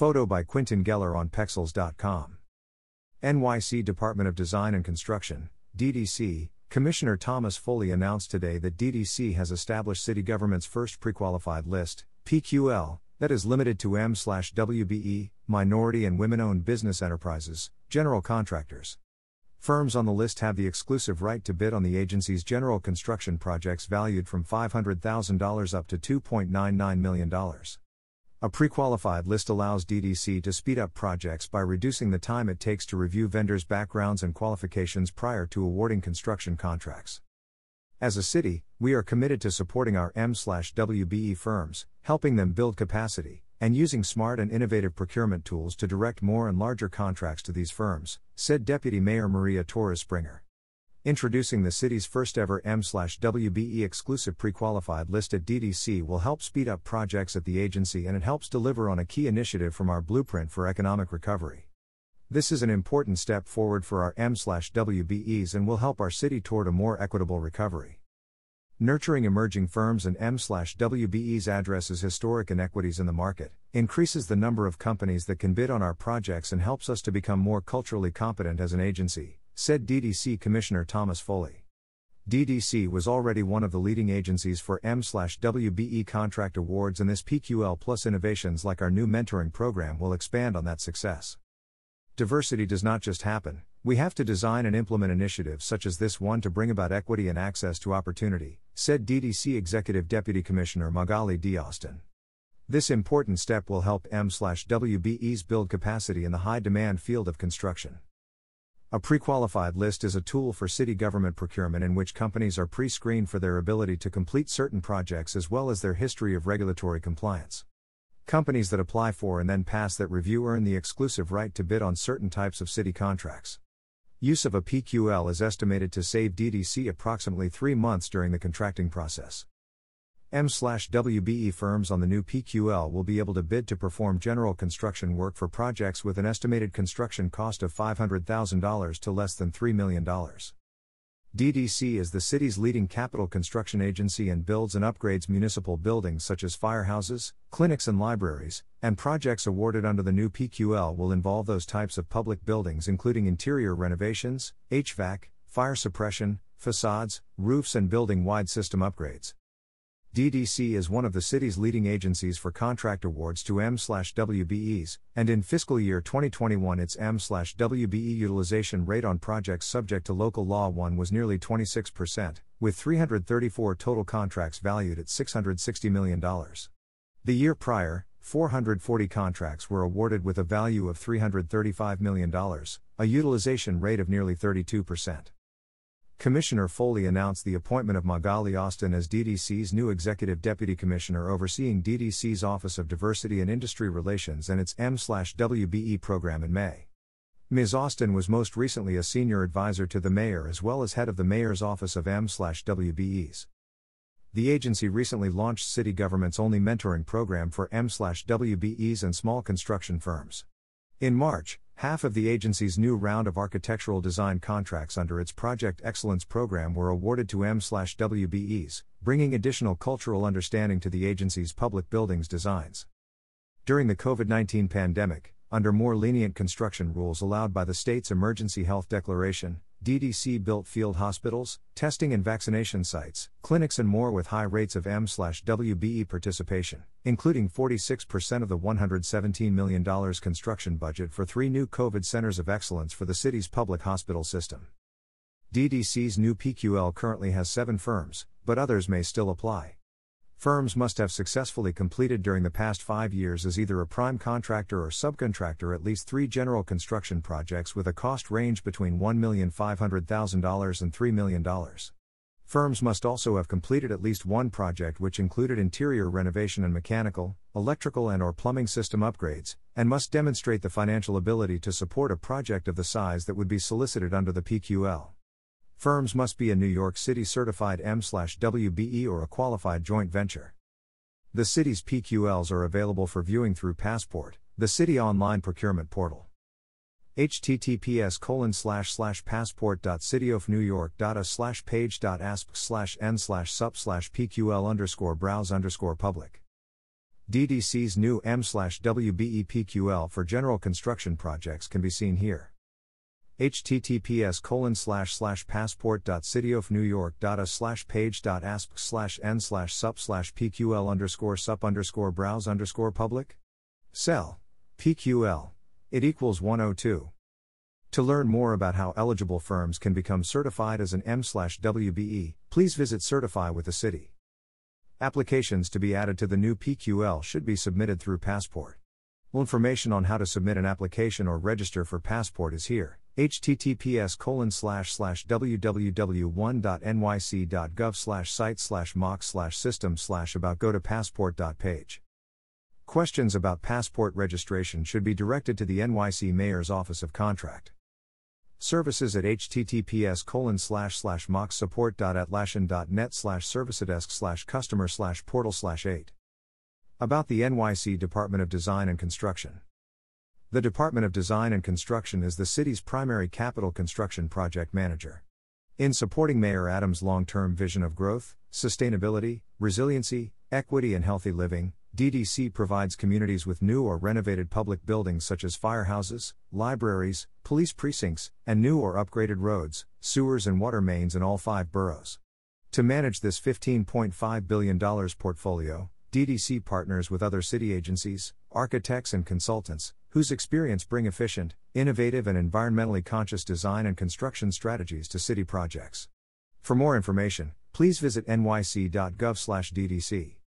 Photo by Quintin Gellar on Pexels.com. NYC Department of Design and Construction, DDC, Commissioner Thomas Foley announced today that DDC has established city government's first pre-qualified list, PQL, that is limited to M/WBE, minority and women-owned business enterprises, general contractors. Firms on the list have the exclusive right to bid on the agency's general construction projects valued from $500,000 up to $2.99 million. A pre qualified list allows DDC to speed up projects by reducing the time it takes to review vendors' backgrounds and qualifications prior to awarding construction contracts. As a city, we are committed to supporting our M/WBE firms, helping them build capacity, and using smart and innovative procurement tools to direct more and larger contracts to these firms, said Deputy Mayor Maria Torres Springer. Introducing the city's first ever M/WBE exclusive pre-qualified list at DDC will help speed up projects at the agency and it helps deliver on a key initiative from our blueprint for economic recovery. This is an important step forward for our M/WBEs and will help our city toward a more equitable recovery. Nurturing emerging firms and M/WBEs addresses historic inequities in the market, increases the number of companies that can bid on our projects and helps us to become more culturally competent as an agency said DDC Commissioner Thomas Foley. DDC was already one of the leading agencies for M/WBE contract awards and this PQL Plus innovations like our new mentoring program will expand on that success. Diversity does not just happen, we have to design and implement initiatives such as this one to bring about equity and access to opportunity, said DDC Executive Deputy Commissioner Magali D. Austin. This important step will help M/WBEs build capacity in the high demand field of construction. A pre qualified list is a tool for city government procurement in which companies are pre screened for their ability to complete certain projects as well as their history of regulatory compliance. Companies that apply for and then pass that review earn the exclusive right to bid on certain types of city contracts. Use of a PQL is estimated to save DDC approximately three months during the contracting process. M/WBE firms on the new PQL will be able to bid to perform general construction work for projects with an estimated construction cost of $500,000 to less than $3 million. DDC is the city's leading capital construction agency and builds and upgrades municipal buildings such as firehouses, clinics, and libraries, and projects awarded under the new PQL will involve those types of public buildings including interior renovations, HVAC, fire suppression, facades, roofs, and building wide system upgrades. DDC is one of the city's leading agencies for contract awards to M/WBEs, and in fiscal year 2021 its M/WBE utilization rate on projects subject to local law 1 was nearly 26%, with 334 total contracts valued at $660 million. The year prior, 440 contracts were awarded with a value of $335 million, a utilization rate of nearly 32%. Commissioner Foley announced the appointment of Magali Austin as DDC's new Executive Deputy Commissioner overseeing DDC's Office of Diversity and Industry Relations and its M/WBE program in May. Ms. Austin was most recently a senior advisor to the mayor as well as head of the mayor's office of M/WBEs. The agency recently launched city government's only mentoring program for M/WBEs and small construction firms. In March, Half of the agency's new round of architectural design contracts under its Project Excellence program were awarded to M/WBEs, bringing additional cultural understanding to the agency's public buildings designs. During the COVID-19 pandemic, under more lenient construction rules allowed by the state's emergency health declaration, DDC built field hospitals, testing and vaccination sites, clinics, and more with high rates of M/WBE participation, including 46% of the $117 million construction budget for three new COVID centers of excellence for the city's public hospital system. DDC's new PQL currently has seven firms, but others may still apply. Firms must have successfully completed during the past five years as either a prime contractor or subcontractor at least three general construction projects with a cost range between $1,500,000 and $3 million. Firms must also have completed at least one project which included interior renovation and mechanical, electrical and or plumbing system upgrades, and must demonstrate the financial ability to support a project of the size that would be solicited under the PQL. Firms must be a New York City certified M/WBE or a qualified joint venture. The city's PQLs are available for viewing through Passport, the city online procurement portal. https colon slash slash passport.cityofnewyork.a slash page.asp slash n slash sup slash pql underscore browse underscore public DDC's new M slash WBE PQL for general construction projects can be seen here. Https colon slash slash passport.cityofnewyork.us slash page.asp slash n slash sup slash pql underscore sup underscore browse underscore public cell pql it equals 102 to learn more about how eligible firms can become certified as an m slash wbe please visit Certify with the City. Applications to be added to the new PQL should be submitted through Passport. Information on how to submit an application or register for Passport is here. Https colon slash slash www.one.nyc.gov slash site slash mock slash system slash about go to passport.page. Questions about passport registration should be directed to the NYC Mayor's Office of Contract. Services at https colon slash slash mocksupport.atlassian.net slash servicedesk slash customer slash portal slash 8. About the NYC Department of Design and Construction. The Department of Design and Construction is the city's primary capital construction project manager. In supporting Mayor Adams' long term vision of growth, sustainability, resiliency, equity, and healthy living, DDC provides communities with new or renovated public buildings such as firehouses, libraries, police precincts, and new or upgraded roads, sewers, and water mains in all five boroughs. To manage this $15.5 billion portfolio, DDC partners with other city agencies, architects, and consultants, whose experience bring efficient, innovative, and environmentally conscious design and construction strategies to city projects. For more information, please visit nyc.gov/ddc.